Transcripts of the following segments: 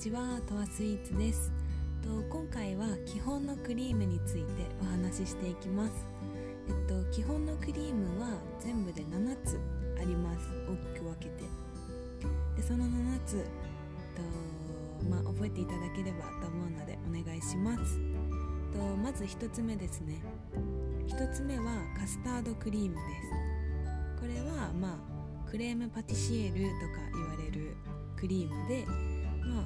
ちは。とわスイーツです。と今回は基本のクリームについてお話ししていきます。えっと基本のクリームは全部で7つあります。大きく分けて。でその7つとまあ覚えていただければと思うのでお願いします。とまず1つ目ですね。1つ目はカスタードクリームです。これはまあクレームパティシエールとか言われるクリームでまあ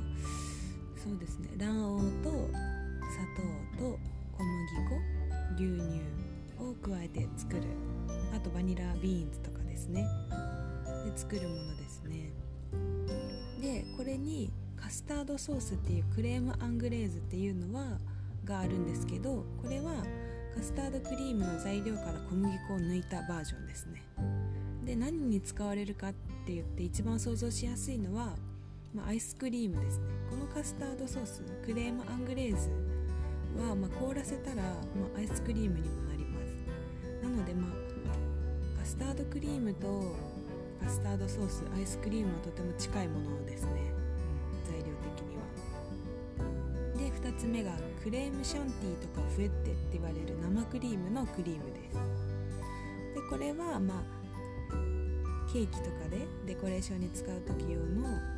そうですね。卵黄と砂糖と小麦粉牛乳を加えて作る。あとバニラビーンズとかですね。で作るものですね。でこれにカスタードソースっていうクレームアングレーズっていうのはがあるんですけどこれはカスタードクリームの材料から小麦粉を抜いたバージョンですね。で何に使われるかって言って一番想像しやすいのは、まあ、アイスクリームですね。このカスタードソースクレームアングレーズは、まあ、凍らせたら、まあ、アイスクリームにもなります。なのでまあカスタードクリームとカスタードソースアイスクリームはとても近いものですね、材料的には。で2つ目がクレームシャンティーとかフエッテって言われる生クリームのクリームです。でこれはまあケーキとかでデコレーションに使う時用の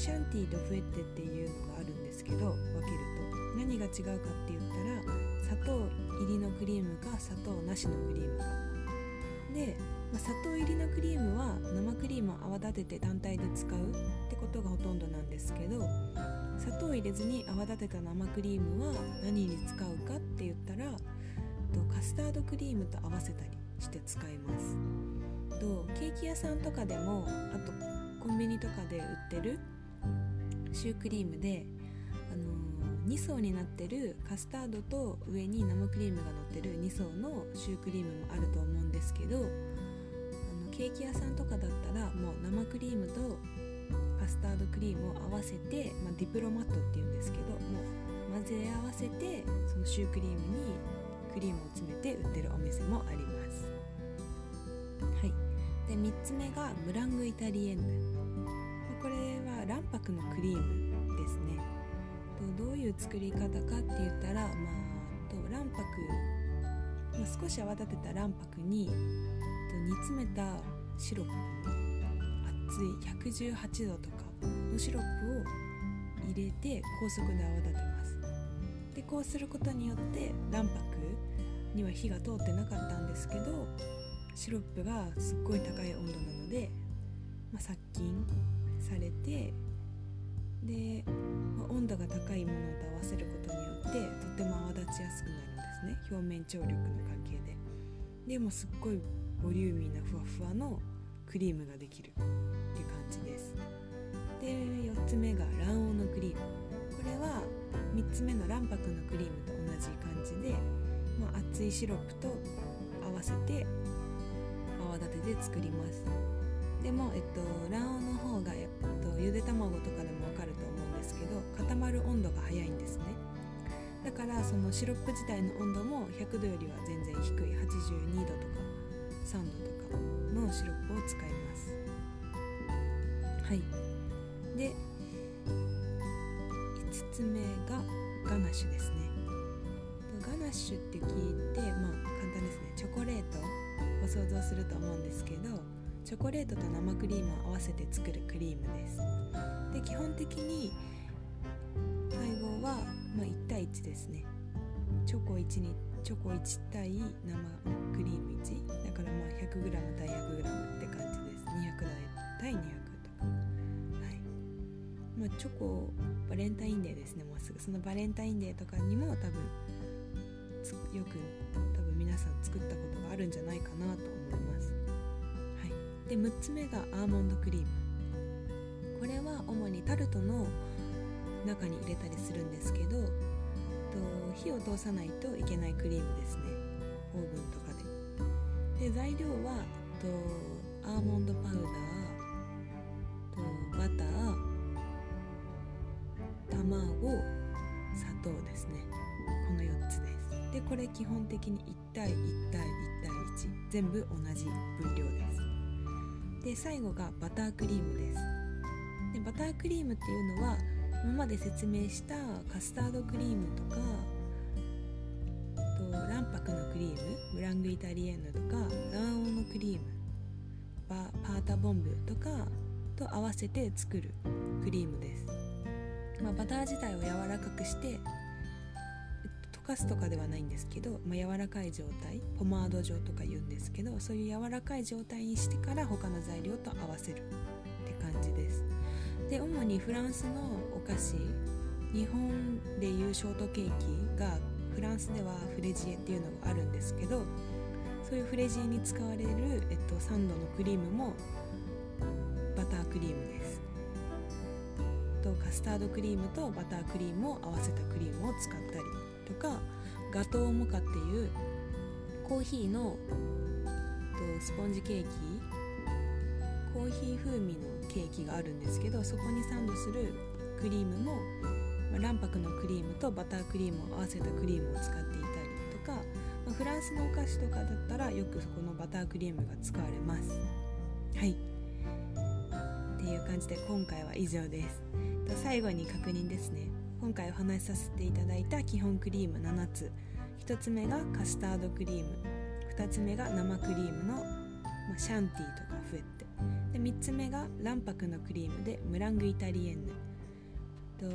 シャンティーとフエッテっていうのがあるんですけど分けると。何が違うかって言ったら砂糖入りのクリームか砂糖なしのクリームか。で、まあ、砂糖入りのクリームは生クリームを泡立てて単体で使うってことがほとんどなんですけど砂糖入れずに泡立てた生クリームは何に使うかって言ったらカスタードクリームと合わせたりして使います。とケーキ屋さんとかでもあとコンビニとかで売ってるシュークリームで、あのー、2層になってるカスタードと上に生クリームが乗ってる2層のシュークリームもあると思うんですけどあのケーキ屋さんとかだったらもう生クリームとカスタードクリームを合わせて、まあ、ディプロマットっていうんですけどもう混ぜ合わせてそのシュークリームにクリームを詰めて売ってるお店もあります。はい。で3つ目がムラングイタリエンヌ。これ卵白のクリームですね。とどういう作り方かって言ったら、まあ、と卵白、まあ、少し泡立てた卵白にと煮詰めたシロップ熱い118度とかのシロップを入れて高速で泡立てます。でこうすることによって卵白には火が通ってなかったんですけどシロップがすっごい高い温度なので、まあ、殺菌されてで、まあ、温度が高いものと合わせることによってとても泡立ちやすくなるんですね。表面張力の関係で。でもすっごいボリューミーなふわふわのクリームができるっていう感じです。で4つ目が卵黄のクリーム。これは3つ目の卵白のクリームと同じ感じで、まあ、熱いシロップと合わせて泡立てて作ります。でも、えっと、卵黄の方が、えっと、ゆで卵とかでもわかると思うんですけど固まる温度が早いんですね。だからそのシロップ自体の温度も100度よりは全然低い。82度とか3度とかのシロップを使います。はい。で5つ目がガナッシュですね。ガナッシュって聞いてまあ簡単ですね。チョコレートを想像すると思うんですけどチョコレートと生クリームを合わせて作るクリームです。で基本的に配合は、まあ、1対1ですね。チョコ1にチョコ1対生クリーム1だからまあ 100g 対 100g って感じです。200対200とか。はい。まあチョコバレンタインデーですねもうすぐ。そのバレンタインデーとかにも多分よく多分皆さん作ったことがあるんじゃないかなと思いますで6つ目がアーモンドクリーム。これは主にタルトの中に入れたりするんですけど火を通さないといけないクリームですね。オーブンとかで。で材料はとアーモンドパウダーとバター卵砂糖ですね。この4つです。でこれ基本的に1対1対1対1全部同じ分量です。で最後がバタークリームです。でバタークリームっていうのは今まで説明したカスタードクリームとかと卵白のクリームブラングイタリエンヌとか卵黄のクリームパータボンブとかと合わせて作るクリームです、まあ、バター自体を柔らかくしてかすとかではないんですけど、まあ、柔らかい状態ポマード状とか言うんですけどそういう柔らかい状態にしてから他の材料と合わせるって感じです。で主にフランスのお菓子日本でいうショートケーキがフランスではフレジエっていうのがあるんですけどそういうフレジエに使われる、えっと、サンドのクリームもバタークリームです。とカスタードクリームとバタークリームを合わせたクリームを使ったりとかガトーモカっていうコーヒーのとスポンジケーキ。コーヒー風味のケーキがあるんですけどそこにサンドするクリームも、まあ、卵白のクリームとバタークリームを合わせたクリームを使っていたりとか、まあ、フランスのお菓子とかだったらよくそこのバタークリームが使われます。はい。っていう感じで今回は以上です。最後に確認ですね。今回お話しさせていただいた基本クリーム7つ。1つ目がカスタードクリーム。2つ目が生クリームの、まあ、シャンティーとかフエッテ。で3つ目が卵白のクリームでムラングイタリエンヌ。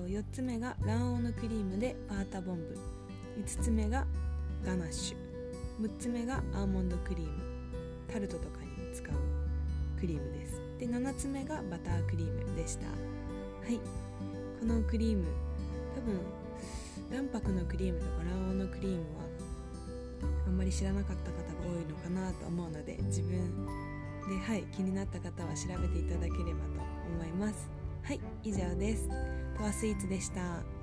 4つ目が卵黄のクリームでパータボンブ。5つ目がガナッシュ。6つ目がアーモンドクリーム。タルトとかに使うクリームです。で7つ目がバタークリームでした。はい。このクリーム分卵白のクリームとか卵黄のクリームはあんまり知らなかった方が多いのかなと思うので自分ではい気になった方は調べていただければと思います。はい以上です。とわスイーツでした。